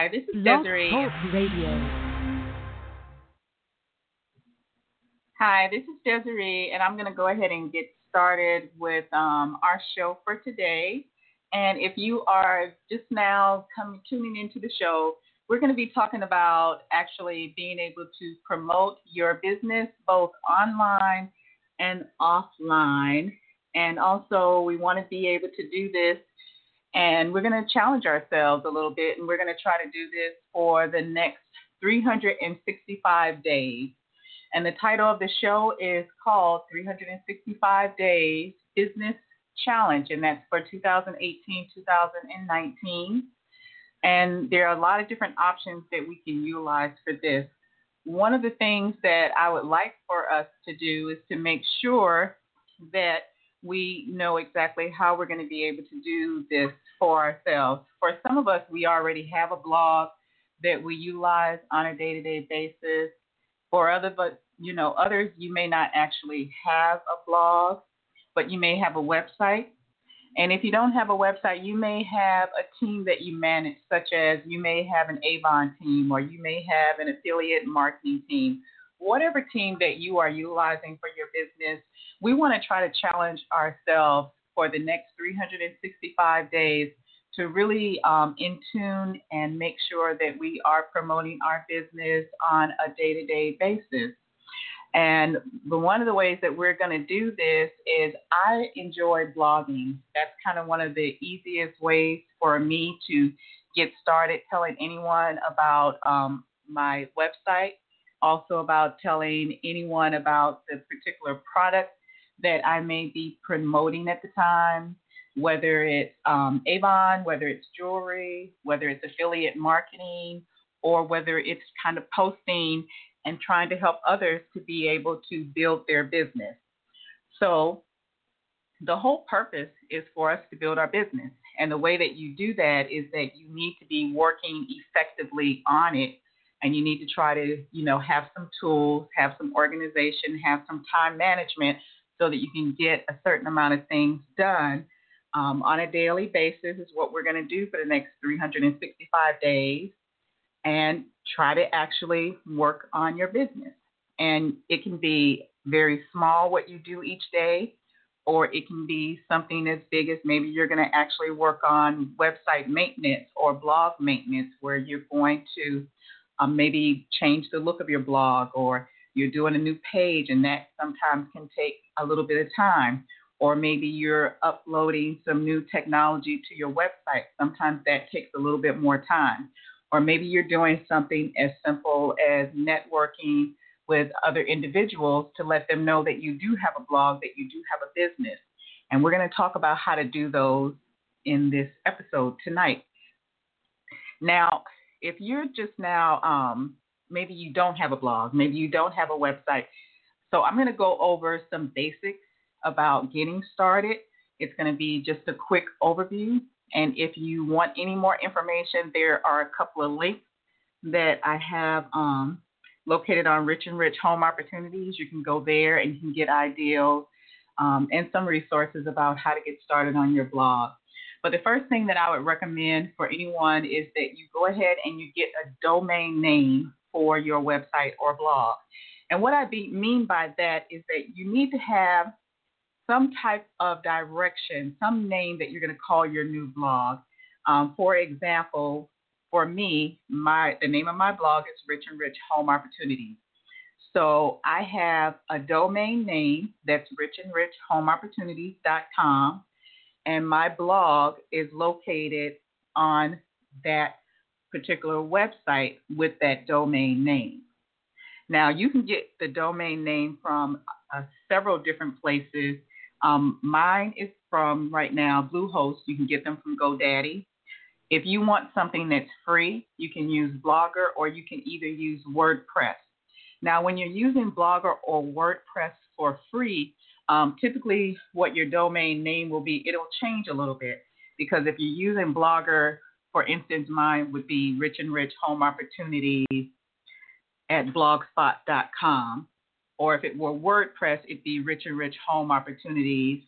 Hi, this is Desiree. Radio. Hi, this is Desiree, and I'm going to go ahead and get started with um, our show for today. And if you are just now coming tuning into the show, we're going to be talking about actually being able to promote your business both online and offline. And also, we want to be able to do this and we're going to challenge ourselves a little bit, and we're going to try to do this for the next 365 days. And the title of the show is called 365 Days Business Challenge, and that's for 2018 2019. And there are a lot of different options that we can utilize for this. One of the things that I would like for us to do is to make sure that we know exactly how we're going to be able to do this for ourselves. For some of us, we already have a blog that we utilize on a day-to-day basis. For other, but you know, others, you may not actually have a blog, but you may have a website. And if you don't have a website, you may have a team that you manage, such as you may have an Avon team or you may have an affiliate marketing team. Whatever team that you are utilizing for your business, we want to try to challenge ourselves for the next 365 days to really um, in tune and make sure that we are promoting our business on a day to day basis. And one of the ways that we're going to do this is I enjoy blogging. That's kind of one of the easiest ways for me to get started telling anyone about um, my website, also about telling anyone about the particular product that I may be promoting at the time, whether it's um, Avon, whether it's jewelry, whether it's affiliate marketing, or whether it's kind of posting and trying to help others to be able to build their business. So, the whole purpose is for us to build our business. And the way that you do that is that you need to be working effectively on it and you need to try to, you know, have some tools, have some organization, have some time management so that you can get a certain amount of things done um, on a daily basis is what we're going to do for the next 365 days and try to actually work on your business. And it can be very small what you do each day, or it can be something as big as maybe you're going to actually work on website maintenance or blog maintenance, where you're going to um, maybe change the look of your blog or you're doing a new page, and that sometimes can take a little bit of time. Or maybe you're uploading some new technology to your website. Sometimes that takes a little bit more time. Or maybe you're doing something as simple as networking with other individuals to let them know that you do have a blog, that you do have a business. And we're going to talk about how to do those in this episode tonight. Now, if you're just now um, maybe you don't have a blog, maybe you don't have a website. So I'm going to go over some basics about getting started. It's going to be just a quick overview. And if you want any more information, there are a couple of links that I have um, located on Rich and Rich Home Opportunities. You can go there and you can get ideas um, and some resources about how to get started on your blog. But the first thing that I would recommend for anyone is that you go ahead and you get a domain name for your website or blog. And what I be, mean by that is that you need to have some type of direction, some name that you're going to call your new blog. Um, for example, for me, my the name of my blog is Rich and Rich Home Opportunities. So I have a domain name that's richandrichhomeopportunities.com, and my blog is located on that particular website with that domain name. Now, you can get the domain name from uh, several different places. Um, mine is from right now Bluehost. You can get them from GoDaddy. If you want something that's free, you can use Blogger or you can either use WordPress. Now, when you're using Blogger or WordPress for free, um, typically what your domain name will be, it'll change a little bit because if you're using Blogger for instance, mine would be Rich and Rich Home Opportunities at blogspot.com. Or if it were WordPress, it'd be Rich and Rich Home Opportunities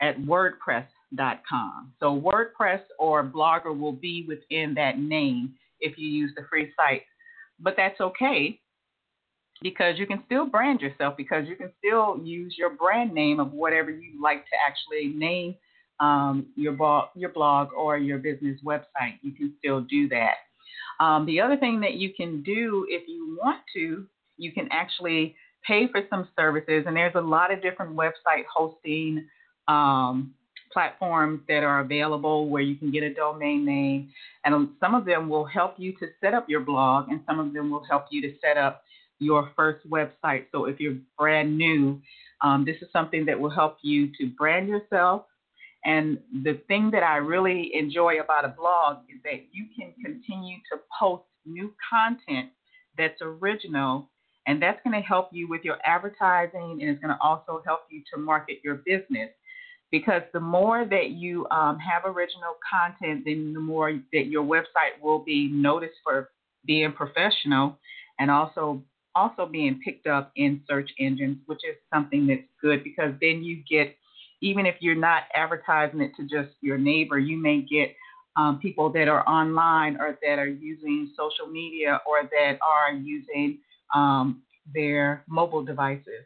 at WordPress.com. So WordPress or Blogger will be within that name. if you use the free site. But that's okay because you can still brand yourself because you can still use your brand name of whatever you like to actually name um, your blog, your blog or your business website. You can still do that. Um, the other thing that you can do if you want to, you can actually pay for some services, and there's a lot of different website hosting um, platforms that are available where you can get a domain name, and some of them will help you to set up your blog, and some of them will help you to set up your first website. So if you're brand new, um, this is something that will help you to brand yourself. And the thing that I really enjoy about a blog is that you can continue to post new content that's original, and that's going to help you with your advertising, and it's going to also help you to market your business. Because the more that you um, have original content, then the more that your website will be noticed for being professional and also also being picked up in search engines, which is something that's good because then you get, even if you're not advertising it to just your neighbor, you may get um, people that are online or that are using social media or that are using um, their mobile devices.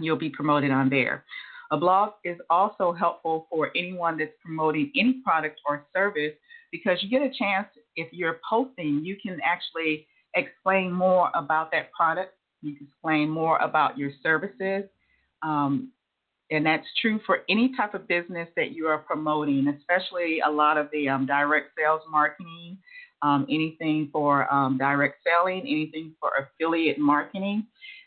You'll be promoted on there. A blog is also helpful for anyone that's promoting any product or service because you get a chance, if you're posting, you can actually explain more about that product. You can explain more about your services. Um, and that's true for any type of business that you are promoting, especially a lot of the um, direct sales marketing, um, anything for um, direct selling, anything for affiliate marketing.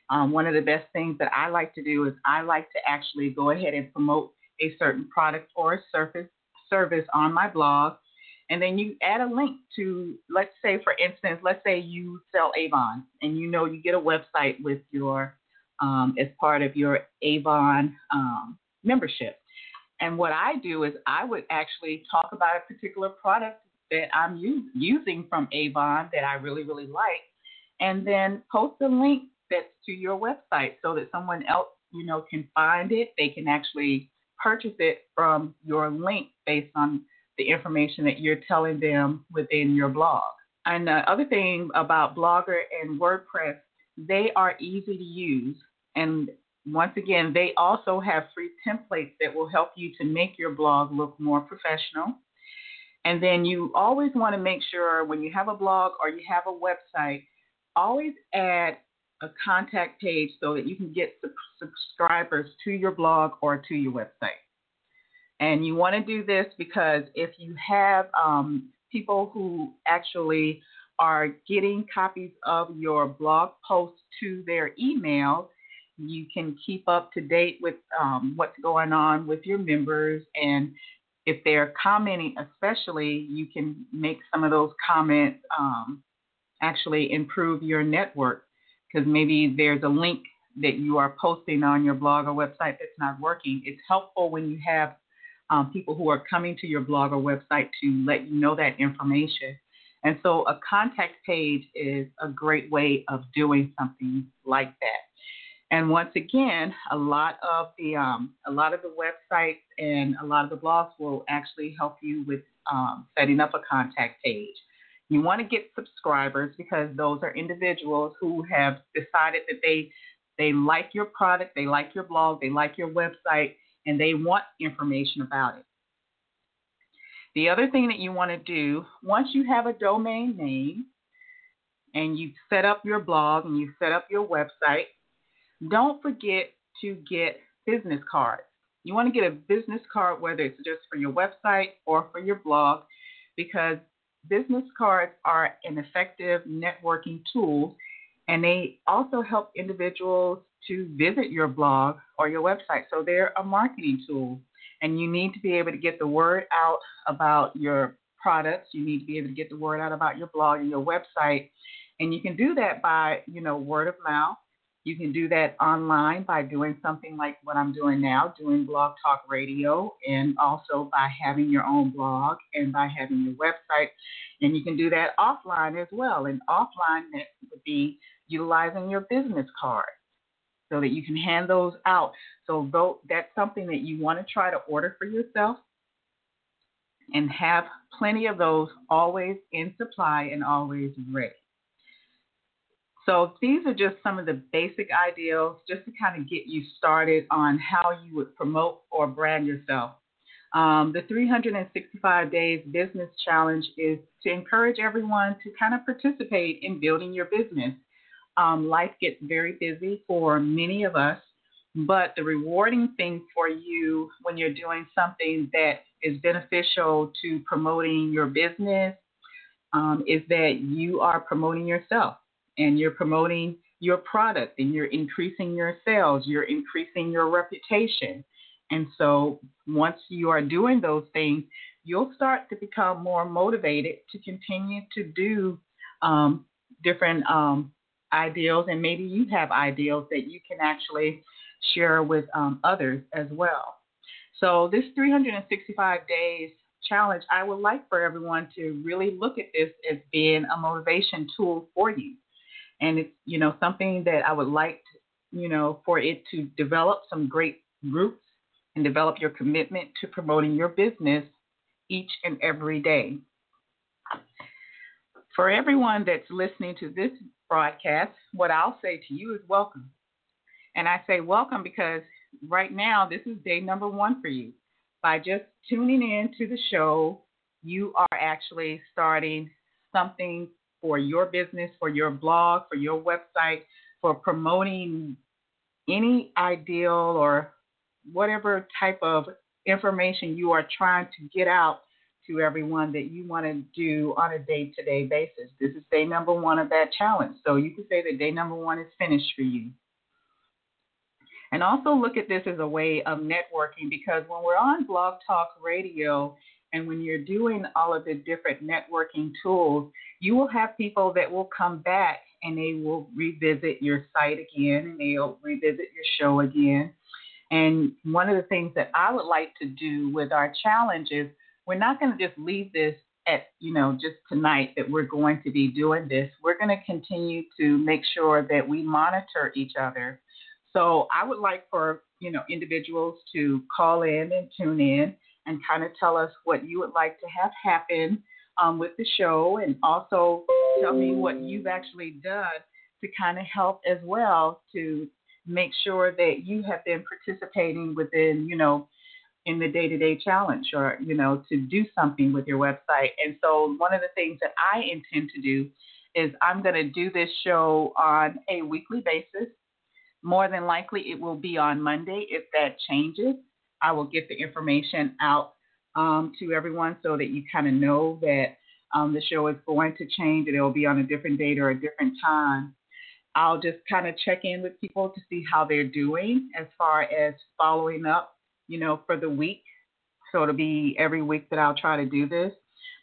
Um, one of the best things that I like to do is I like to actually go ahead and promote a certain product or a service service on my blog and then you add a link to, let's say, for instance, let's say you sell Avon, and you know you get a website with your, um, as part of your Avon um, membership. And what I do is I would actually talk about a particular product that I'm u- using from Avon that I really, really like, and then post a link that's to your website so that someone else, you know, can find it. They can actually purchase it from your link based on the information that you're telling them within your blog. And the other thing about Blogger and WordPress, they are easy to use. And once again, they also have free templates that will help you to make your blog look more professional. And then you always want to make sure when you have a blog or you have a website, always add a contact page so that you can get subscribers to your blog or to your website. And you want to do this because if you have um, people who actually are getting copies of your blog posts to their email, you can keep up to date with um, what's going on with your members. And if they're commenting, especially, you can make some of those comments um, actually improve your network because maybe there's a link that you are posting on your blog or website that's not working. It's helpful when you have um, people who are coming to your blog or website to let you know that information. And so a contact page is a great way of doing something like that. And once again, a lot of the um, a lot of the websites and a lot of the blogs will actually help you with um, setting up a contact page. You want to get subscribers because those are individuals who have decided that they they like your product, they like your blog, they like your website, and they want information about it. The other thing that you want to do, once you have a domain name and you've set up your blog and you set up your website, don't forget to get business cards. You want to get a business card, whether it's just for your website or for your blog, because business cards are an effective networking tool and they also help individuals to visit your blog or your website. So they're a marketing tool. And you need to be able to get the word out about your products. You need to be able to get the word out about your blog and your website. And you can do that by, you know, word of mouth. You can do that online by doing something like what I'm doing now, doing blog talk radio, and also by having your own blog and by having your website. And you can do that offline as well. And offline, that would be utilizing your business card so that you can hand those out. So though that's something that you want to try to order for yourself. and have plenty of those always in supply and always ready. So these are just some of the basic ideals just to kind of get you started on how you would promote or brand yourself. Um, the 365 Days Business Challenge is to encourage everyone to kind of participate in building your business. Um, life gets very busy for many of us, but the rewarding thing for you when you're doing something that is beneficial to promoting your business um, is that you are promoting yourself and you're promoting your product and you're increasing your sales, you're increasing your reputation. And so once you are doing those things, you'll start to become more motivated to continue to do um, different um, ideals. And maybe you have ideals that you can actually share with um, others as well. So, this 365 days challenge, I would like for everyone to really look at this as being a motivation tool for you and it's you know something that I would like to, you know for it to develop some great groups and develop your commitment to promoting your business each and every day. For everyone that's listening to this broadcast, what I'll say to you is welcome. And I say welcome because right now this is day number one for you. By just tuning in to the show, you are actually starting something for your business, for your blog, for your website, for promoting any ideal or whatever type of information you are trying to get out to everyone that you want to do on a day to day basis. This is day number one of that challenge. So you can say that day number one is finished for you. And also look at this as a way of networking because when we're on Blog Talk Radio, and when you're doing all of the different networking tools, you will have people that will come back and they will revisit your site again and they'll revisit your show again. And one of the things that I would like to do with our challenge is we're not going to just leave this at, you know, just tonight that we're going to be doing this. We're going to continue to make sure that we monitor each other. So I would like for, you know, individuals to call in and tune in and kind of tell us what you would like to have happen um, with the show and also tell me what you've actually done to kind of help as well to make sure that you have been participating within, you know, in the day to day challenge or, you know, to do something with your website. And so one of the things that I intend to do is I'm going to do this show on a weekly basis. More than likely, it will be on Monday if that changes. I will get the information out um, to everyone so that you kind of know that um, the show is going to change and it will be on a different date or a different time. I'll just kind of check in with people to see how they're doing as far as following up, you know, for the week. So it'll be every week that I'll try to do this.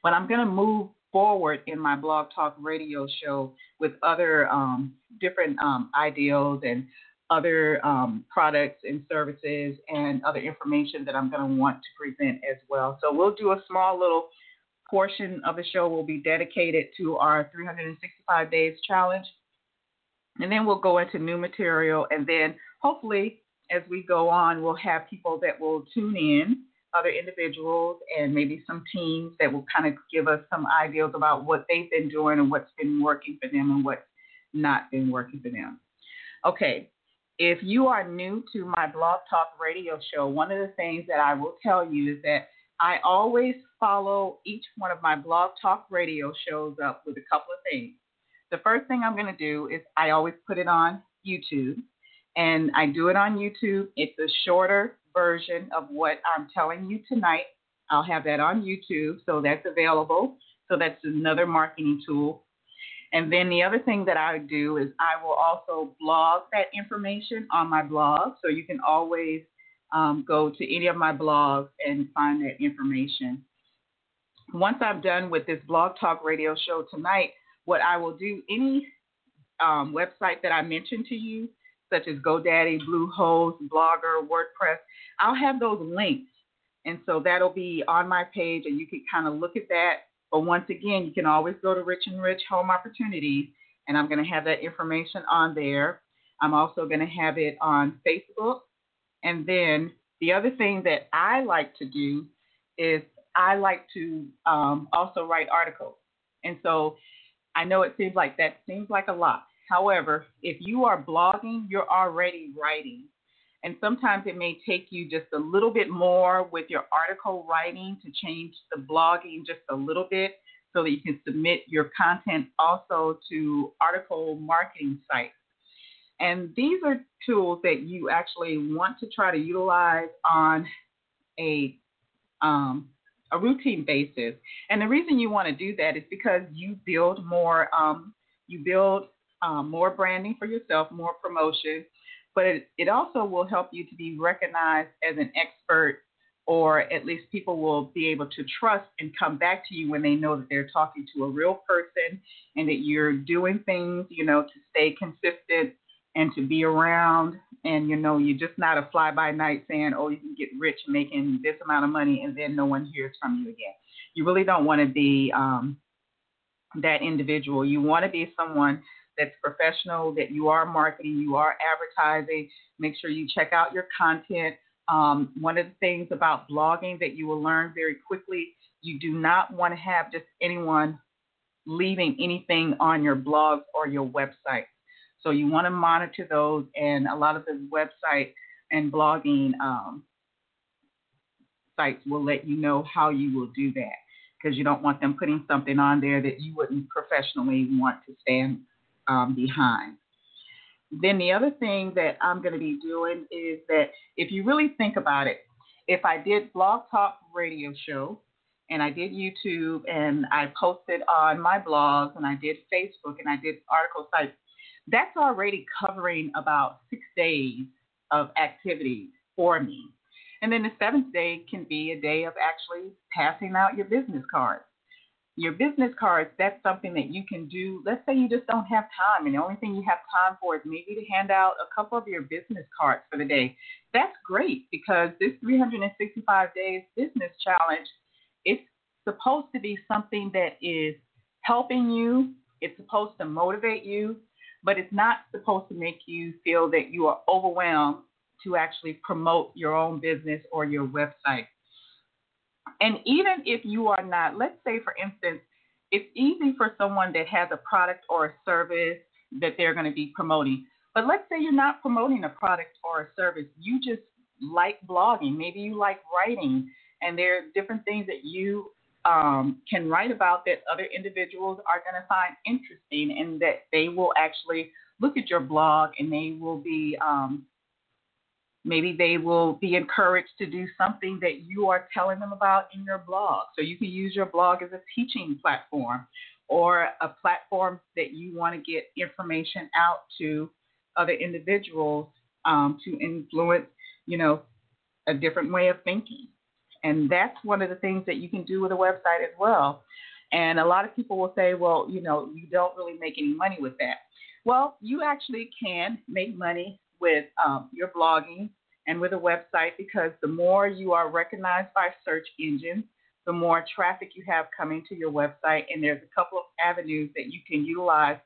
But I'm going to move forward in my Blog Talk radio show with other um, different um, ideals and other um, products and services and other information that I'm going to want to present as well. So we'll do a small little portion of the show will be dedicated to our 365 days challenge. And then we'll go into new material. And then hopefully, as we go on, we'll have people that will tune in, other individuals, and maybe some teams that will kind of give us some ideas about what they've been doing and what's been working for them and what's not been working for them. Okay, if you are new to my Blog Talk radio show, one of the things that I will tell you is that I always follow each one of my Blog Talk radio shows up with a couple of things. The first thing I'm going to do is I always put it on YouTube, and I do it on YouTube. It's a shorter version of what I'm telling you tonight. I'll have that on YouTube, so that's available. So that's another marketing tool. And then the other thing that I do is I will also blog that information on my blog. So you can always um, go to any of my blogs and find that information. Once I'm done with this blog talk radio show tonight, what I will do, any um, website that I mentioned to you, such as GoDaddy, Bluehost, Blogger, WordPress, I'll have those links. And so that'll be on my page, and you can kind of look at that but once again, you can always go to Rich and Rich Home Opportunities, and I'm going to have that information on there. I'm also going to have it on Facebook. And then the other thing that I like to do is I like to um, also write articles. And so I know it seems like that seems like a lot. However, if you are blogging, you're already writing. And sometimes it may take you just a little bit more with your article writing to change the blogging just a little bit so that you can submit your content also to article marketing sites. And these are tools that you actually want to try to utilize on a um, a routine basis. And the reason you want to do that is because you build more um, you build um, more branding for yourself, more promotion, but it, it also will help you to be recognized as an expert or at least people will be able to trust and come back to you when they know that they're talking to a real person and that you're doing things, you know, to stay consistent and to be around. And you know you're just not a fly by night saying oh you can get rich making this amount of money and then no one hears from you again. You really don't want to be um, that individual. You want to be someone that's professional that you are marketing you are advertising make sure you check out your content. Um, one of the things about blogging that you will learn very quickly you do not want to have just anyone leaving anything on your blog or your website. So you want to monitor those, and a lot of the website and blogging um, sites will let you know how you will do that because you don't want them putting something on there that you wouldn't professionally want to stand um, behind. Then the other thing that I'm going to be doing is that if you really think about it, if I did blog talk radio show and I did YouTube and I posted on my blogs and I did Facebook and I did article sites, that's already covering about six days of activity for me. And then the seventh day can be a day of actually passing out your business cards. Your business cards, that's something that you can do. Let's say you just don't have time, and the only thing you have time for is maybe to hand out a couple of your business cards for the day. That's great because this 365 days business challenge, it's supposed to be something that is helping you, it's supposed to motivate you, but it's not supposed to make you feel that you are overwhelmed to actually promote your own business or your website. And even if you are not, let's say for instance, it's easy for someone that has a product or a service that they're going to be promoting. But let's say you're not promoting a product or a service, you just like blogging, maybe you like writing, and there are different things that you um, can write about that other individuals are going to find interesting and that they will actually look at your blog and they will be um, maybe they will be encouraged to do something that you are telling them about in your blog so you can use your blog as a teaching platform or a platform that you want to get information out to other individuals um, to influence you know a different way of thinking and that's one of the things that you can do with a website as well. And a lot of people will say, well, you know, you don't really make any money with that. Well, you actually can make money with um, your blogging and with a website because the more you are recognized by search engines, the more traffic you have coming to your website. And there's a couple of avenues that you can utilize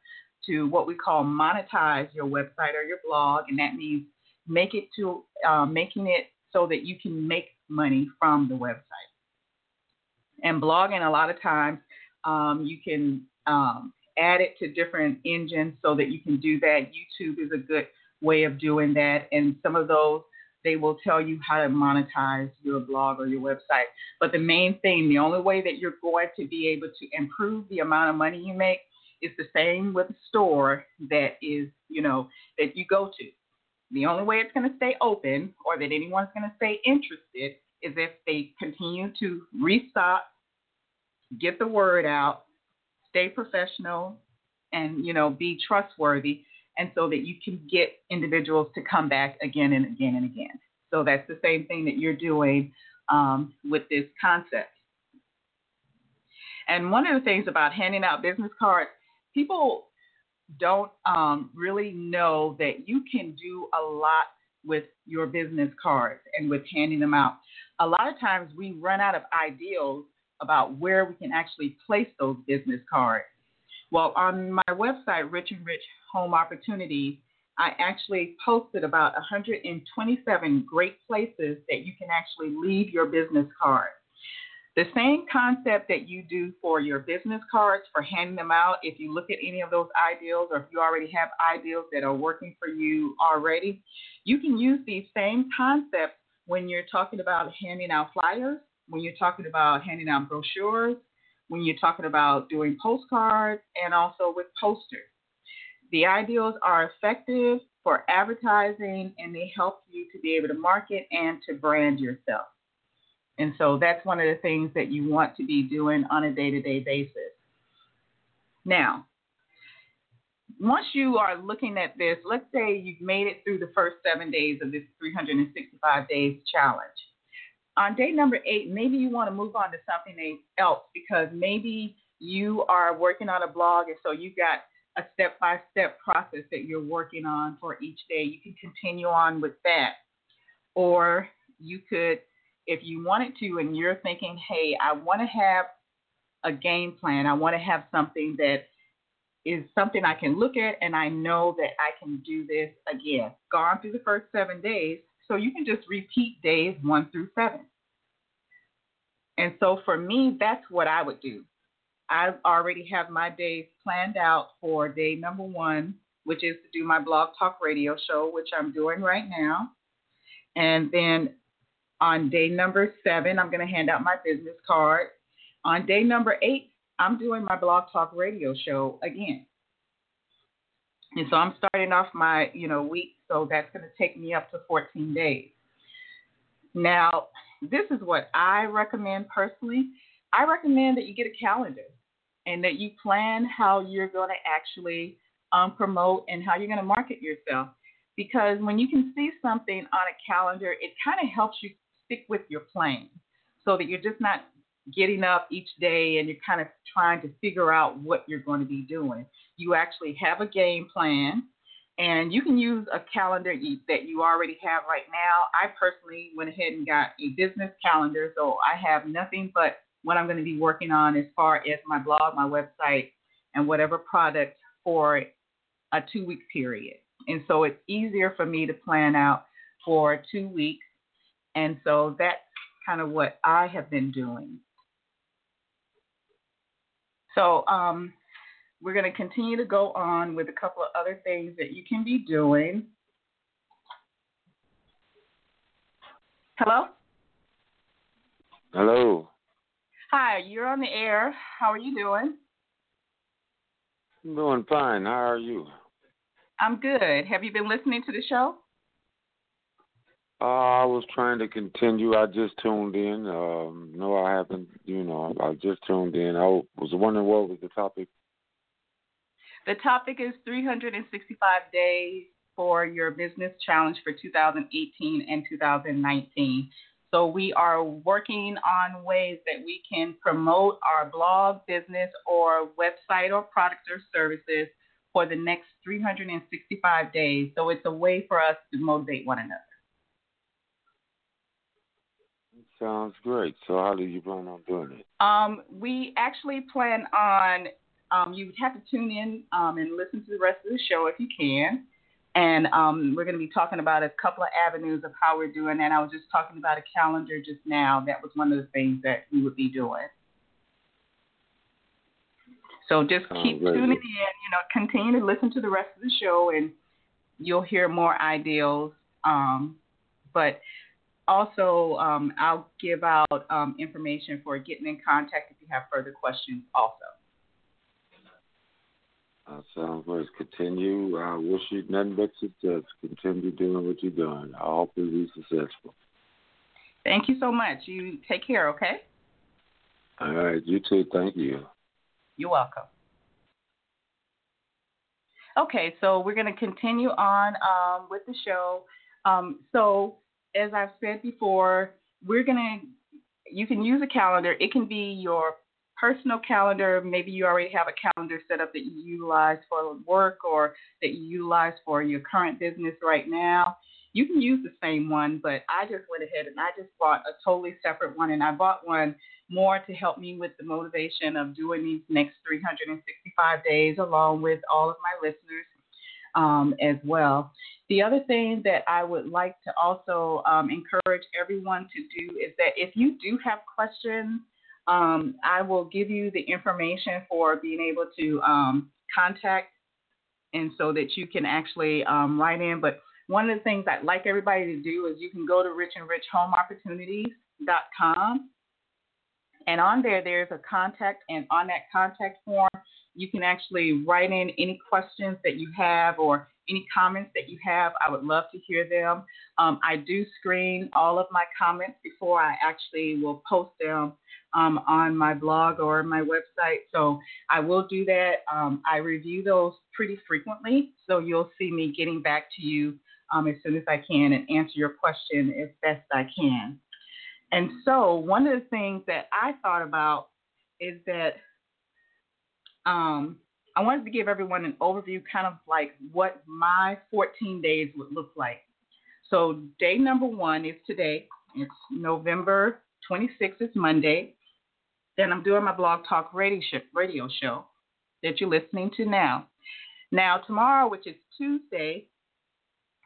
to what we call monetize your website or your blog, and that means make it to uh, making it so that you can make money from the website. And blogging, a lot of times, um, you can um, add it to different engines so that you can do that. YouTube is a good way of doing that. And some of those, they will tell you how to monetize your blog or your website. But the main thing, the only way that you're going to be able to improve the amount of money you make is the same with a store that is, you know, that you go to. The only way it's going to stay open or that anyone's going to stay interested is if they continue to restock, get the word out, stay professional, and you know be trustworthy, and so that you can get individuals to come back again and again and again. So that's the same thing that you're doing um, with this concept. And one of the things about handing out business cards, people don't um, really know that you can do a lot with your business cards and with handing them out. A lot of times we run out of ideals about where we can actually place those business cards. Well, on my website, Rich and Rich Home Opportunities, I actually posted about 127 great places that you can actually leave your business card. The same concept that you do for your business cards for handing them out, if you look at any of those ideals or if you already have ideals that are working for you already, you can use these same concepts when you're talking about handing out flyers, when you're talking about handing out brochures, when you're talking about doing postcards, and also with posters. The ideals are effective for advertising and they help you to be able to market and to brand yourself. And so that's one of the things that you want to be doing on a day to day basis. Now, once you are looking at this, let's say you've made it through the first seven days of this 365 days challenge. On day number eight, maybe you want to move on to something else because maybe you are working on a blog and so you've got a step by step process that you're working on for each day. You can continue on with that. Or you could if you wanted to and you're thinking, hey, I want to have a game plan, I want to have something that is something I can look at and I know that I can do this again. Gone through the first seven days, so you can just repeat days one through seven. And so for me, that's what I would do. I already have my days planned out for day number one, which is to do my blog talk radio show, which I'm doing right now. And then on day number seven, I'm going to hand out my business card. On day number eight, I'm doing my Blog Talk radio show again. And so I'm starting off my, you know, week, so that's going to take me up to 14 days. Now, this is what I recommend personally. I recommend that you get a calendar and that you plan how you're going to actually um, promote and how you're going to market yourself. Because when you can see something on a calendar, it kind of helps you stick with your plan so that you're just not getting up each day and you're kind of trying to figure out what you're going to be doing. You actually have a game plan and you can use a calendar that you already have right now. I personally went ahead and got a business calendar, so I have nothing but what I'm going to be working on as far as my blog, my website, and whatever product for a two week period. And so it's easier for me to plan out for two weeks and so that's kind of what I have been doing. So um, we're going to continue to go on with a couple of other things that you can be doing. Hello? Hello. Hi, you're on the air. How are you doing? I'm doing fine. How are you? I'm good. Have you been listening to the show? Uh, I was trying to continue. I just tuned in. Um, no, I haven't. You know, I just tuned in. I was wondering what was the topic. The topic is 365 days for your business challenge for 2018 and 2019. So we are working on ways that we can promote our blog, business, or website or product or services for the next 365 days. So it's a way for us to motivate one another. Sounds great. So how do you plan on doing it? Um, we actually plan on um, you would have to tune in um, and listen to the rest of the show if you can. And um, we're going to be talking about a couple of avenues of how we're doing that. I was just talking about a calendar just now. That was one of the things that we would be doing. So just keep tuning in. You know, continue to listen to the rest of the show, and you'll hear more ideals. Um, but also, um, I'll give out um, information for getting in contact if you have further questions also. Uh, sounds good. Continue. I wish you nothing but success. Continue doing what you're doing. I hope you'll be successful. Thank you so much. You take care, okay? All right. You too. Thank you. You're welcome. Okay, so we're going to continue on um, with the show. Um, so as I've said before, we're gonna you can use a calendar. It can be your personal calendar. Maybe you already have a calendar set up that you utilize for work or that you utilize for your current business right now. You can use the same one, but I just went ahead and I just bought a totally separate one, and I bought one more to help me with the motivation of doing these next 365 days, along with all of my listeners um, as well. The other thing that I would like to also um, encourage everyone to do is that if you do have questions Um, I will give you the information for being able to um, contact and so that you can actually um, write in. But one of the things I'd like everybody to do is you can go to richandrichhomeopportunities.com. And on there, there's a contact, and on that contact form, you can actually write in any questions that you have or any comments that you have. I would love to hear them. Um, I do screen all of my comments before I actually will post them um, on my blog or my website. So I will do that. Um, I review those pretty frequently, so you'll see me getting back to you um, as soon as I can and answer your question as best I can. And so one of the things that I thought about is that um, I wanted to give everyone an overview, kind of like what my 14 days would look like. So day number one is today. It's November 26th. It's Monday. Then I'm doing my blog talk radio show, radio show that you're listening to now. Now tomorrow, which is Tuesday,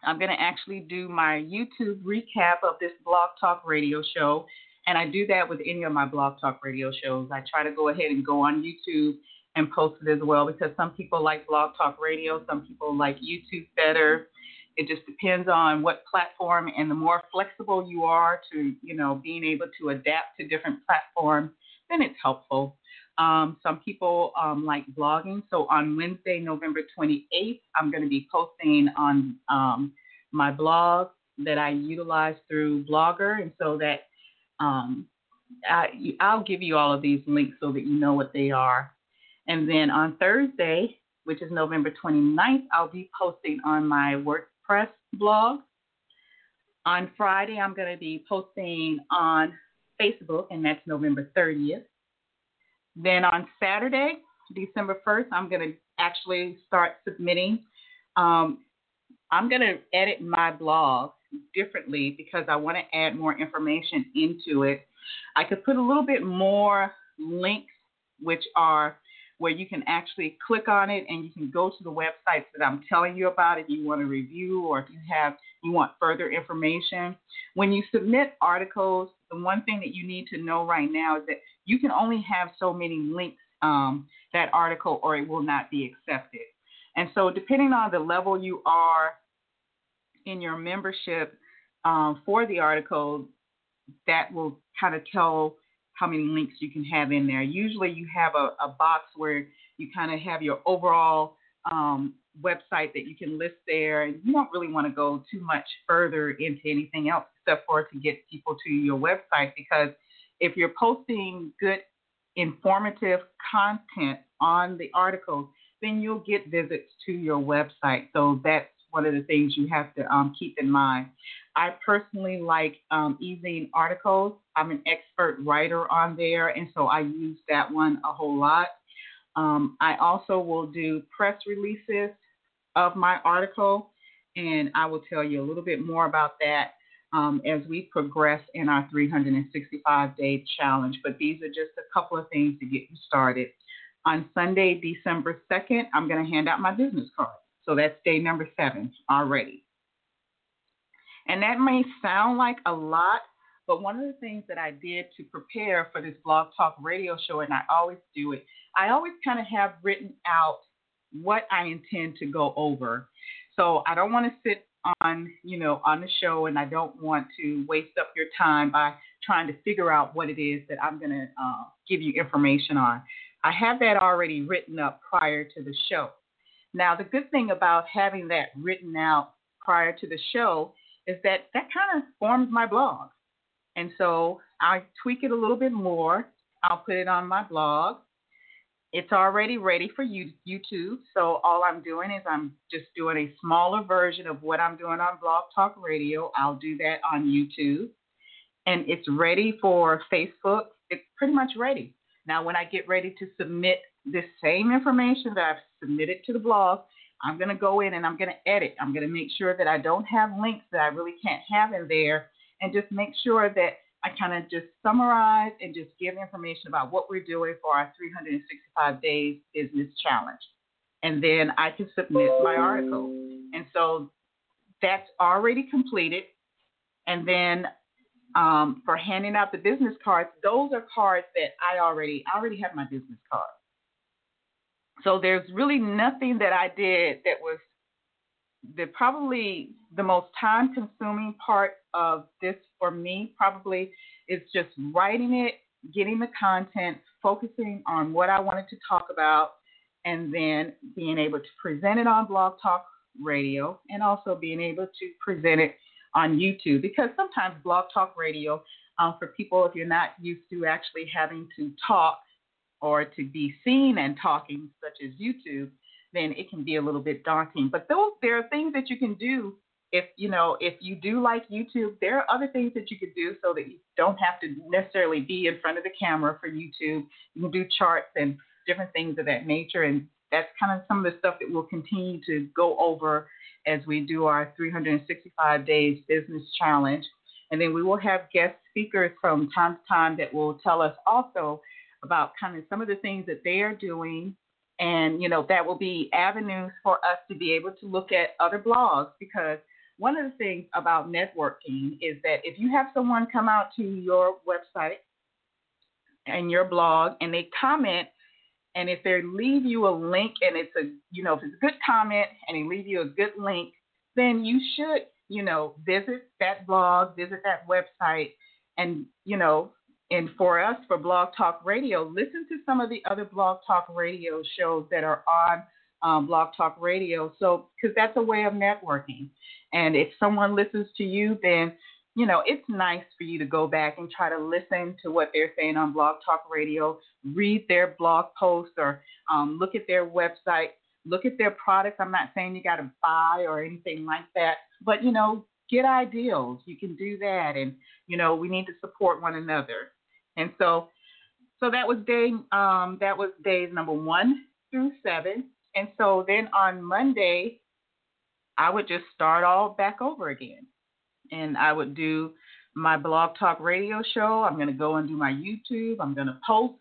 I'm going to actually do my YouTube recap of this blog talk radio show. And I do that with any of my blog talk radio shows. I try to go ahead and go on YouTube and post it as well because some people like blog talk radio, some people like YouTube better. It just depends on what platform and the more flexible you are to, you know, being able to adapt to different platforms, then it's helpful. Um, some people um, like blogging. So on Wednesday, November 28th, I'm going to be posting on um, my blog that I utilize through Blogger. And so that um, I, I'll give you all of these links so that you know what they are. And then on Thursday, which is November 29th, I'll be posting on my WordPress blog. On Friday, I'm going to be posting on Facebook, and that's November 30th. Then on Saturday, December 1st, I'm going to actually start submitting. Um, I'm going to edit my blog differently because I want to add more information into it. I could put a little bit more links, which are where you can actually click on it and you can go to the websites that I'm telling you about if you want to review or if you have you want further information. When you submit articles, the one thing that you need to know right now is that you can only have so many links um, that article or it will not be accepted. And so depending on the level you are in your membership um, for the article, that will kind of tell how many links you can have in there. Usually you have a, a box where you kind of have your overall um, website that you can list there. And you don't really want to go too much further into anything else except for to get people to your website because if you're posting good informative content on the articles, then you'll get visits to your website. So that's one of the things you have to um, keep in mind. I personally like um, articles. I'm an expert writer on there, and so I use that one a whole lot. Um, I also will do press releases of my article, and I will tell you a little bit more about that um, as we progress in our 365 day challenge. But these are just a couple of things to get you started. On Sunday, December 2nd, I'm going to hand out my business card. So that's day number seven already. And that may sound like a lot, but one of the things that I did to prepare for this blog talk radio show, and I always do it, I always kind of have written out what I intend to go over. So I don't want to sit on, you know, on the show and I don't want to waste up your time by trying to figure out what it is that I'm going to uh, give you information on. I have that already written up prior to the show. Now, the good thing about having that written out prior to the show is that that kind of forms my blog. And so I tweak it a little bit more. I'll put it on my blog. It's already ready for YouTube. So all I'm doing is I'm just doing a smaller version of what I'm doing on Blog Talk Radio. I'll do that on YouTube. And it's ready for Facebook. It's pretty much ready. Now, when I get ready to submit this same information that I've submitted to the blog, I'm going to go in and I'm going to edit. I'm going to make sure that I don't have links that I really can't have in there and just make sure that I kind of just summarize and just give information about what we're doing for our 365 days business challenge. And then I can submit my article. And so that's already completed. And then um, for handing out the business cards, those are cards that I already I already have my business card. So there's really nothing that I did that was the probably the most time consuming part of this for me probably is just writing it, getting the content, focusing on what I wanted to talk about, and then being able to present it on Blog Talk Radio and also being able to present it on YouTube. Because sometimes Blog Talk Radio, um, for people, if you're not used to actually having to talk or to be seen and talking, such as YouTube, then it can be a little bit daunting. But those there are things that you can do if you know if you do like YouTube. There are other things that you could do so that you don't have to necessarily be in front of the camera for YouTube. You can do charts and different things of that nature, and that's kind of some of the stuff that we'll continue to go over as we do our 365 days business challenge. And then we will have guest speakers from time to time that will tell us also about kind of some of the things that they are doing. And, you know, that will be avenues for us to be able to look at other blogs because one of the things about networking is that if you have someone come out to your website and your blog and they comment and if they leave you a link and it's a, you know, if it's a good comment and they leave you a good link, then you should, you know, visit that blog, visit that website, and, you know, and for us, for Blog Talk Radio, listen to some of the other Blog Talk Radio shows that are on um, Blog Talk Radio. So, because that's a way of networking. And if someone listens to you, then you know, it's nice for you to go back and try to listen to what they're saying on Blog Talk Radio, read their blog posts, or um, look at their website, look at their products. I'm not saying you got to buy or anything like that, but you know, get ideals. You can do that, and you know, we need to support one another. And so, so that was day um, that was days number one through seven, and so then on Monday, I would just start all back over again and I would do my blog talk radio show. I'm going to go and do my YouTube. I'm going to post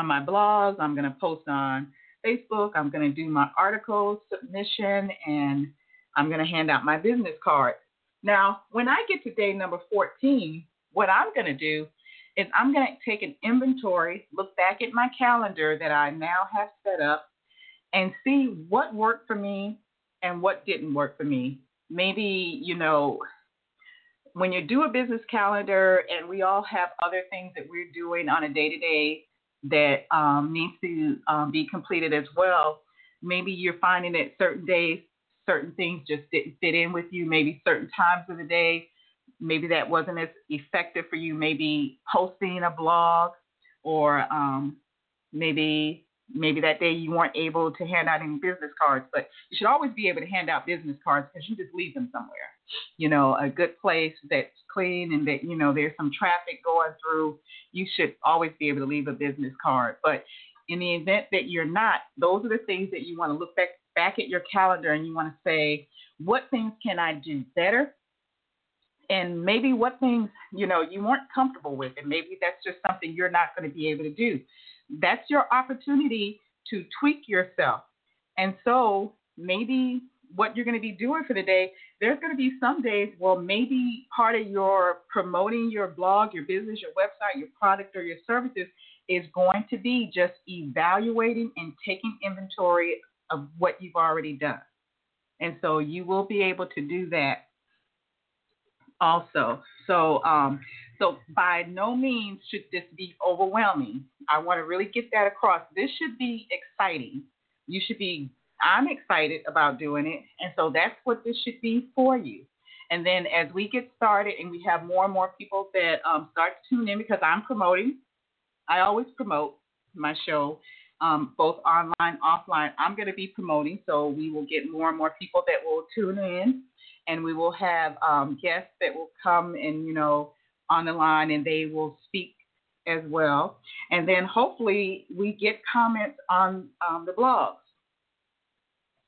on my blogs. I'm going to post on Facebook. I'm going to do my article submission and I'm going to hand out my business card. Now, when I get to day number 14, what I'm going to do is I'm going to take an inventory, look back at my calendar that I now have set up, and see what worked for me and what didn't work for me. Maybe, you know, when you do a business calendar, and we all have other things that we're doing on a day to day that um, needs to um, be completed as well, maybe you're finding that certain days, certain things just didn't fit in with you, maybe certain times of the day, maybe that wasn't as effective for you, maybe posting a blog or um, maybe maybe that day you weren't able to hand out any business cards, but you should always be able to hand out business cards because you just leave them somewhere. You know, a good place that's clean and that, you know, there's some traffic going through, you should always be able to leave a business card. But in the event that you're not, those are the things that you want to look back back at your calendar and you want to say, what things can I do better? And maybe what things, you know, you weren't comfortable with, and maybe that's just something you're not going to be able to do that's your opportunity to tweak yourself. And so maybe what you're going to be doing for the day, there's going to be some days, well, maybe part of your promoting your blog, your business, your website, your product, or your services is going to be just evaluating and taking inventory of what you've already done. And so you will be able to do that also. So, um, so by no means should this be overwhelming. I want to really get that across. This should be exciting. You should be. I'm excited about doing it, and so that's what this should be for you. And then as we get started, and we have more and more people that um, start to tune in because I'm promoting. I always promote my show, um, both online, offline. I'm going to be promoting, so we will get more and more people that will tune in and we will have um, guests that will come and you know on the line and they will speak as well. And then hopefully we get comments on um, the blogs.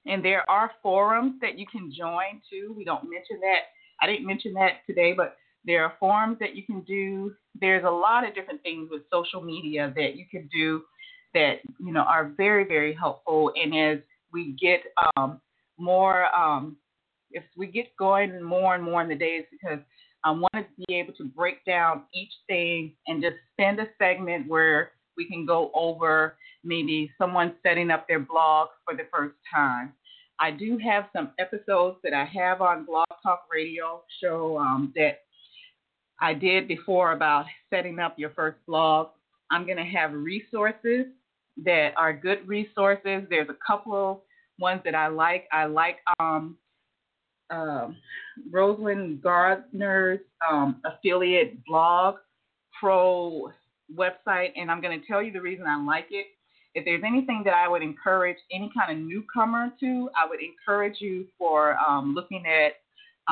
And there are forums that you can join too. We don't mention that. I didn't mention that today, but there are forums that you can do. There's a lot of different things with social media that you can do that you know are very very helpful. And as we get um, more um, if we get going more and more in the days because I want to be able to break down each thing and just spend a segment where we can go over maybe someone setting up their blog for the first time. I do have some episodes that I have on Blog Talk Radio show um, that I did before about setting up your first blog. I'm going to have resources that are good resources. There's a couple ones that I like. I like um, um, Rosalind Gardner's um, affiliate blog pro website, and I'm going to tell you the reason I like it. If there's anything that I would encourage any kind of newcomer to, I would encourage you for um, looking at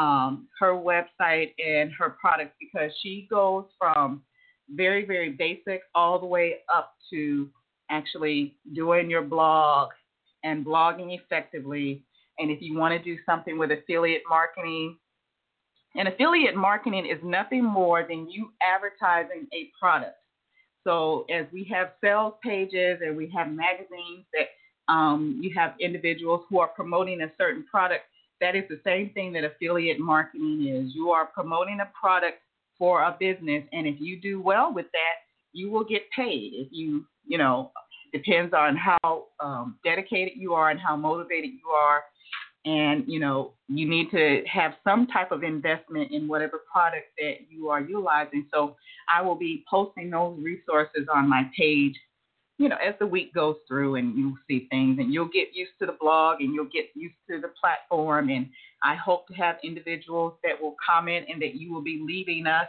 um, her website and her products because she goes from very, very basic all the way up to actually doing your blog and blogging effectively. And if you want to do something with affiliate marketing, and affiliate marketing is nothing more than you advertising a product. So as we have sales pages and we have magazines that um, you have individuals who are promoting a certain product, that is the same thing that affiliate marketing is. You are promoting a product for a business, and if you do well with that, you will get paid. If you, you know, depends on how um, dedicated you are and how motivated you are, and you know, you need to have some type of investment in whatever product that you are utilizing. So I will be posting those resources on my page you know, as the week goes through and you'll see things and you'll get used to the blog and you'll get used to the platform. And I hope to have individuals that will comment and that you will be leaving us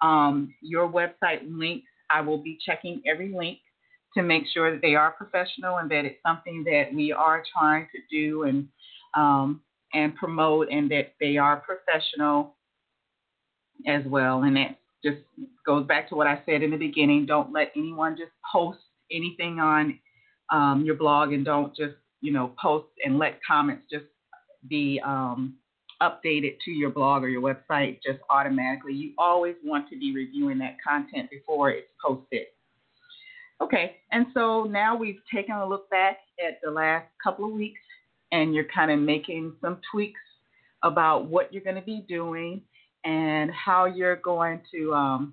um, your website links. I will be checking every link to make sure that they are professional and that it's something that we are trying to do and um, and promote and that they are professional as well. And that just goes back to what I said in the beginning. Don't let anyone just post anything on um, your blog and don't just you know post and let comments just be um, updated to your blog or your website just automatically. You always want to be reviewing that content before it's posted. Okay, and so now we've taken a look back at the last couple of weeks, and you're kind of making some tweaks about what you're going to be doing and how you're going to um,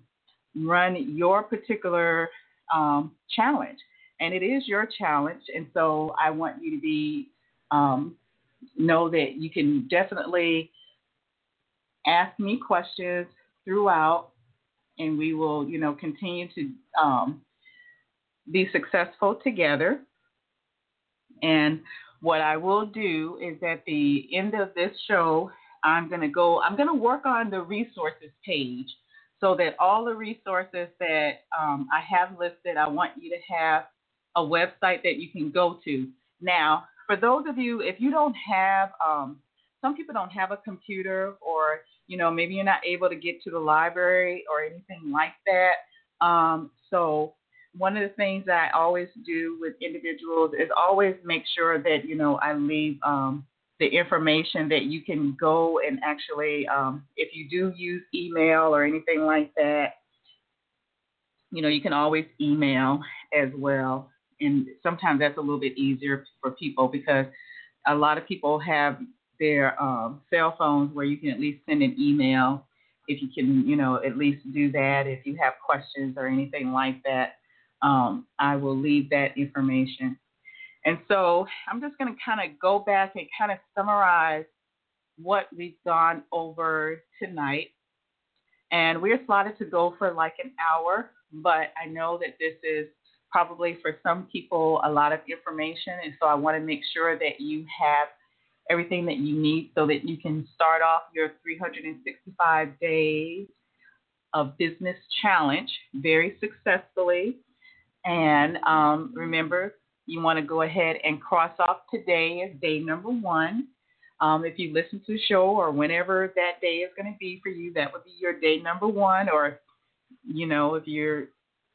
run your particular um, challenge. And it is your challenge. And so I want you to be, um, know that you can definitely ask me questions throughout, and we will, you know, continue to um, be successful together. And what I will do is at the end of this show, I'm going to go, I'm going to work on the resources page so that all the resources that um, I have listed, I want you to have a website that you can go to. Now, for those of you, if you don't have, um, some people don't have a computer, or you know, maybe you're not able to get to the library or anything like that. Um, so, one of the things that I always do with individuals is always make sure that you know I leave um, the information that you can go and actually, um, if you do use email or anything like that, you know, you can always email as well. And sometimes that's a little bit easier for people because a lot of people have their um, cell phones where you can at least send an email if you can, you know, at least do that. If you have questions or anything like that, um, I will leave that information and so I'm just going to kind of go back and kind of summarize what we've gone over tonight. And we're slotted to go for like an hour, but I know that this is probably for some people a lot of information. And so I want to make sure that you have everything that you need so that you can start off your 365 days of business challenge very successfully. And um, remember, you want to go ahead and cross off today as day number one. Um, if you listen to the show or whenever that day is going to be for you, that would be your day number one. Or, you know, if you're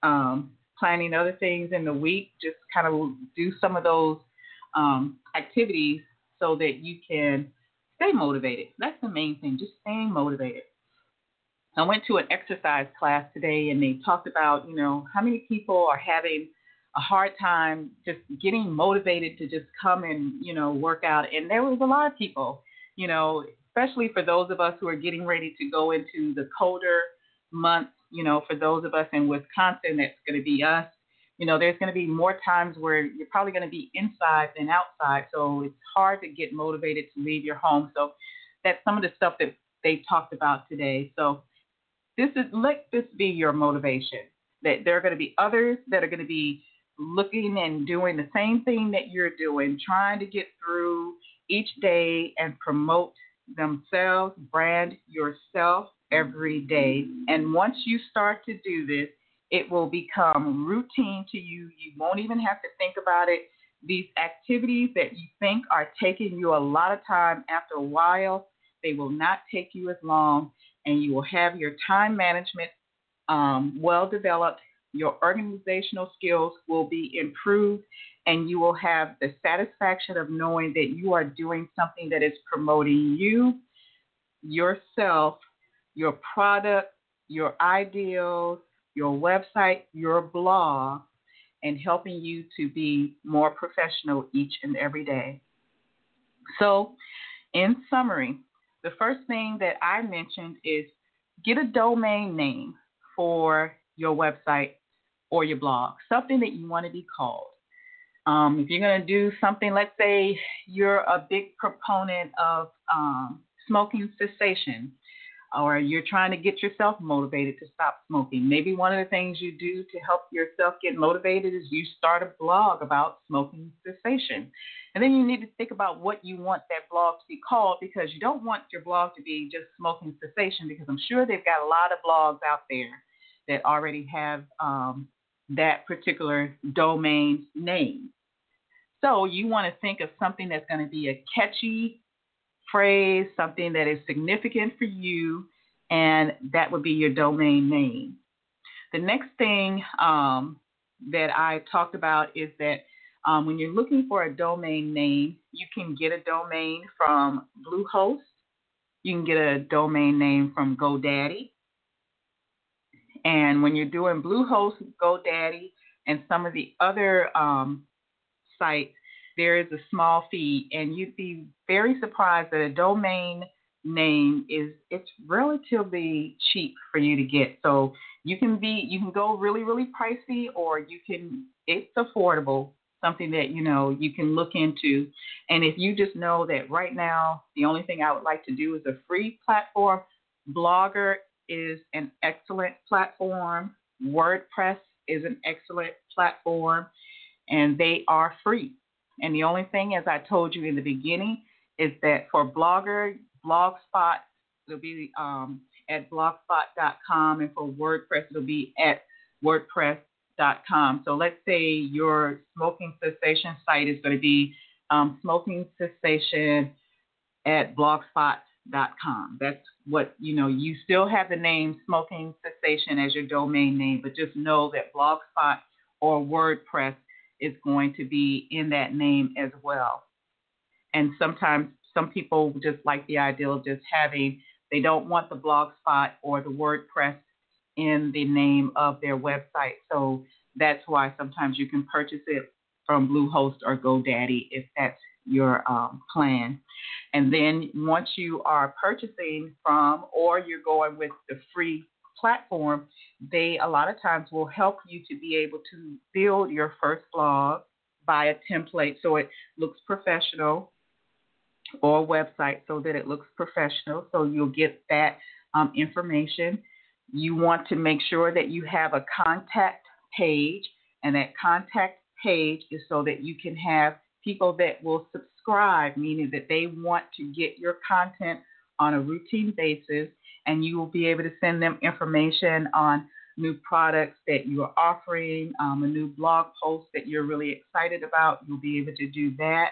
um, planning other things in the week, just kind of do some of those um, activities so that you can stay motivated. That's the main thing, just staying motivated. I went to an exercise class today and they talked about, you know, how many people are having a hard time just getting motivated to just come and you know work out and there was a lot of people you know especially for those of us who are getting ready to go into the colder months. You know, for those of us in Wisconsin, that's going to be us. You know, there's going to be more times where you're probably going to be inside than outside. So it's hard to get motivated to leave your home. So that's some of the stuff that they talked about today. So this is let this be your motivation. That there are going to be others that are going to be looking and doing the same thing that you're doing, trying to get through each day and promote themselves, brand yourself every day. And once you start to do this, it will become routine to you. You won't even have to think about it. These activities that you think are taking you a lot of time, after a while, they will not take you as long, and you will have your time management um, well developed. Your organizational skills will be improved, and you will have the satisfaction of knowing that you are doing something that is promoting you, yourself, your product, your ideals, your website, your blog, and helping you to be more professional each and every day. So, in summary, the first thing that I mentioned is get a domain name for your website or your blog, something that you want to be called. Um, if you're going to do something, let's say you're a big proponent of um, smoking cessation, or you're trying to get yourself motivated to stop smoking. Maybe one of the things you do to help yourself get motivated is you start a blog about smoking cessation. And then you need to think about what you want that blog to be called because you don't want your blog to be just smoking cessation because I'm sure they've got a lot of blogs out there that already have um, that particular domain name. So you want to think of something that's going to be a catchy phrase, something that is significant for you, and that would be your domain name. The next thing um, that I talked about is that um, when you're looking for a domain name, you can get a domain from Bluehost. You can get a domain name from GoDaddy. And when you're doing Bluehost, GoDaddy, and some of the other um, sites, there is a small fee, and you'd be very surprised that a domain name is it's relatively cheap for you to get. So you can be you can go really really pricey, or you can it's affordable, something that you know you can look into. And if you just know that right now the only thing I would like to do is a free platform, Blogger is an excellent platform. WordPress is an excellent platform, and they are free. And the only thing, as I told you in the beginning, is that for Blogger, Blogspot, it'll be um, at blogspot.com, and for WordPress, it'll be at wordpress.com. So let's say your smoking cessation site is going to be um, smoking cessation at blogspot.com. That's what you know. You still have the name smoking cessation as your domain name, but just know that Blogspot or WordPress is going to be in that name as well. And sometimes some people just like the idea of just having, they don't want the blog spot or the WordPress in the name of their website. So that's why sometimes you can purchase it from Bluehost or GoDaddy if that's your um, plan. And then once you are purchasing from or you're going with the free platform, they a lot of times will help you to be able to build your first blog by a template so it looks professional or website so that it looks professional. So you'll get that um, information. You want to make sure that you have a contact page, and that contact page is so that you can have people that will subscribe, meaning that they want to get your content on a routine basis and you will be able to send them information on new products that you are offering, um, a new blog post that you're really excited about. You'll be able to do that.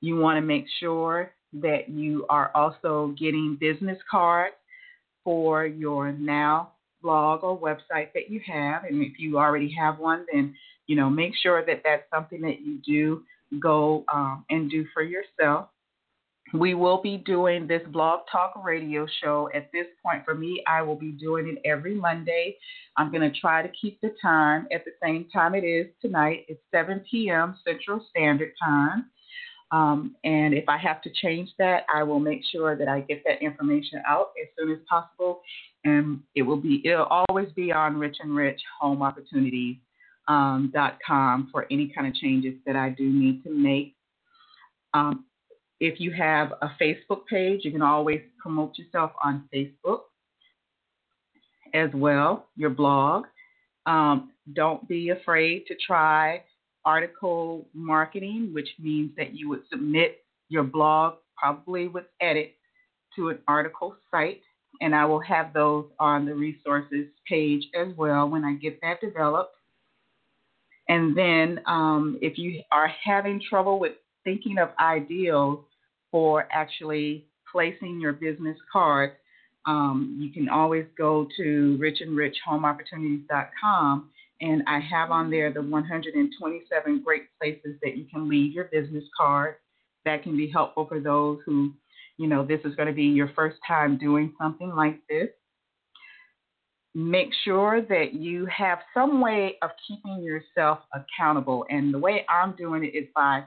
You want to make sure that you are also getting business cards for your now blog or website that you have. And if you already have one, then you know make sure that that's something that you do go um, and do for yourself. We will be doing this blog talk radio show. At this point, for me, I will be doing it every Monday. I'm going to try to keep the time at the same time it is tonight. It's 7 p.m. Central Standard Time. Um, and if I have to change that, I will make sure that I get that information out as soon as possible. And it will be it'll always be on Rich and Rich Home Opportunities um, for any kind of changes that I do need to make. Um, if you have a Facebook page, you can always promote yourself on Facebook as well, your blog. Um, don't be afraid to try article marketing, which means that you would submit your blog, probably with edit, to an article site. And I will have those on the resources page as well when I get that developed. And then um, if you are having trouble with thinking of ideals for actually placing your business card, um, you can always go to richandrichhomeopportunities.com and I have on there the 127 great places that you can leave your business card. That can be helpful for those who, you know, this is going to be your first time doing something like this. Make sure that you have some way of keeping yourself accountable. And the way I'm doing it is by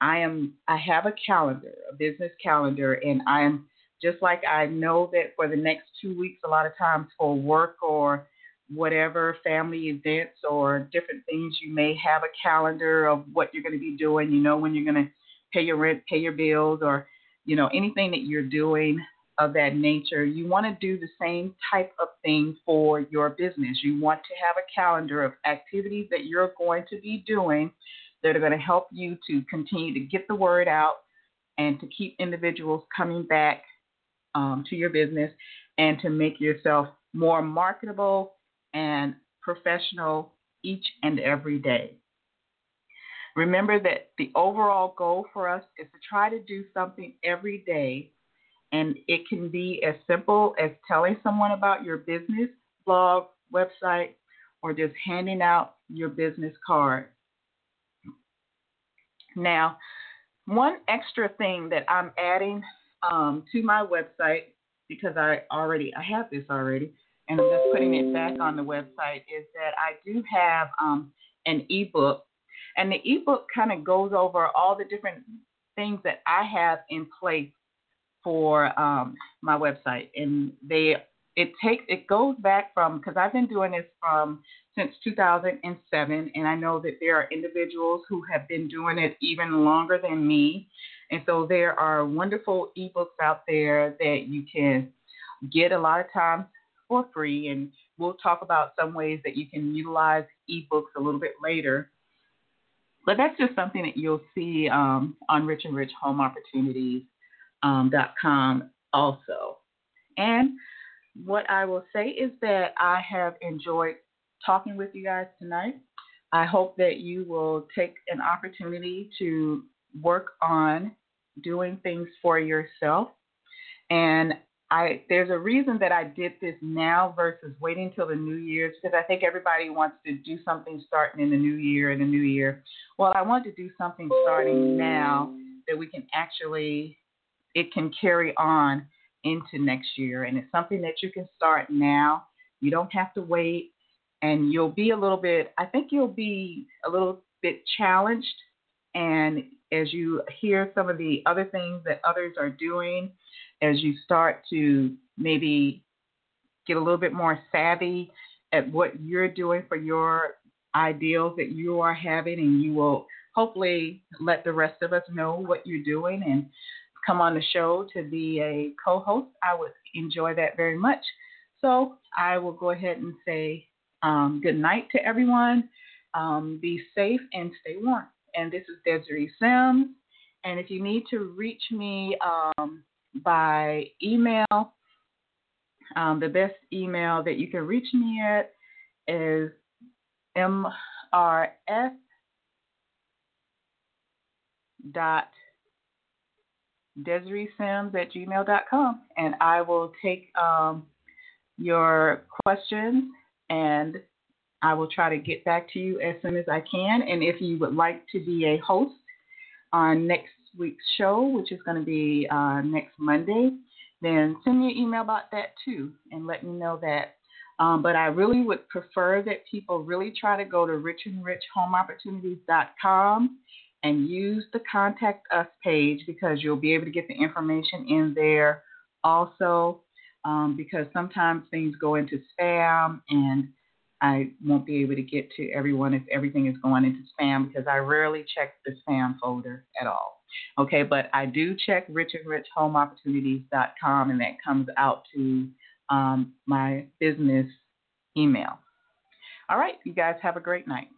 I am I have a calendar, a business calendar, and I am just like I know that for the next two weeks, a lot of times for work or whatever family events or different things you may have a calendar of what you're going to be doing. You know when you're going to pay your rent pay your bills or you know anything that you're doing of that nature. You want to do the same type of thing for your business. You want to have a calendar of activities that you're going to be doing that are going to help you to continue to get the word out and to keep individuals coming back um, to your business and to make yourself more marketable and professional each and every day. Remember that the overall goal for us is to try to do something every day, and it can be as simple as telling someone about your business, blog, website, or just handing out your business card. Now, one extra thing that I'm adding um, to my website because I already I have this already and I'm just putting it back on the website, is that I do have um, an ebook. And the ebook kind of goes over all the different things that I have in place for um, my website. And they it takes it goes back from because I've been doing this from since 2007, and I know that there are individuals who have been doing it even longer than me. And so there are wonderful ebooks out there that you can get a lot of times for free. And we'll talk about some ways that you can utilize ebooks a little bit later. But that's just something that you'll see um, on Rich and Rich Home Opportunities um, .com also. And what I will say is that I have enjoyed talking with you guys tonight. I hope that you will take an opportunity to work on doing things for yourself. And I there's a reason that I did this now versus waiting till the new year because I think everybody wants to do something starting in the new year in the new year. Well, I want to do something starting now that we can actually it can carry on into next year and it's something that you can start now. You don't have to wait and you'll be a little bit I think you'll be a little bit challenged and as you hear some of the other things that others are doing as you start to maybe get a little bit more savvy at what you're doing for your ideals that you are having, and you will hopefully let the rest of us know what you're doing and come on the show to be a co host. I would enjoy that very much. So I will go ahead and say um, good night to everyone. Um, be safe and stay warm. And this is Desiree Sims. And if you need to reach me, um, by email. Um, the best email that you can reach me at is mrs dot Desiree Sims at gmail.com and I will take um, your questions and I will try to get back to you as soon as I can. And if you would like to be a host on next week's show, which is going to be uh, next Monday, then send me an email about that too and let me know that. Um, but I really would prefer that people really try to go to richandrichhomeopportunities.com and use the contact us page because you'll be able to get the information in there also um, because sometimes things go into spam and I won't be able to get to everyone if everything is going into spam because I rarely check the spam folder at all. Okay, but I do check richandrichhomeopportunities.com and that comes out to um, my business email. All right, you guys have a great night.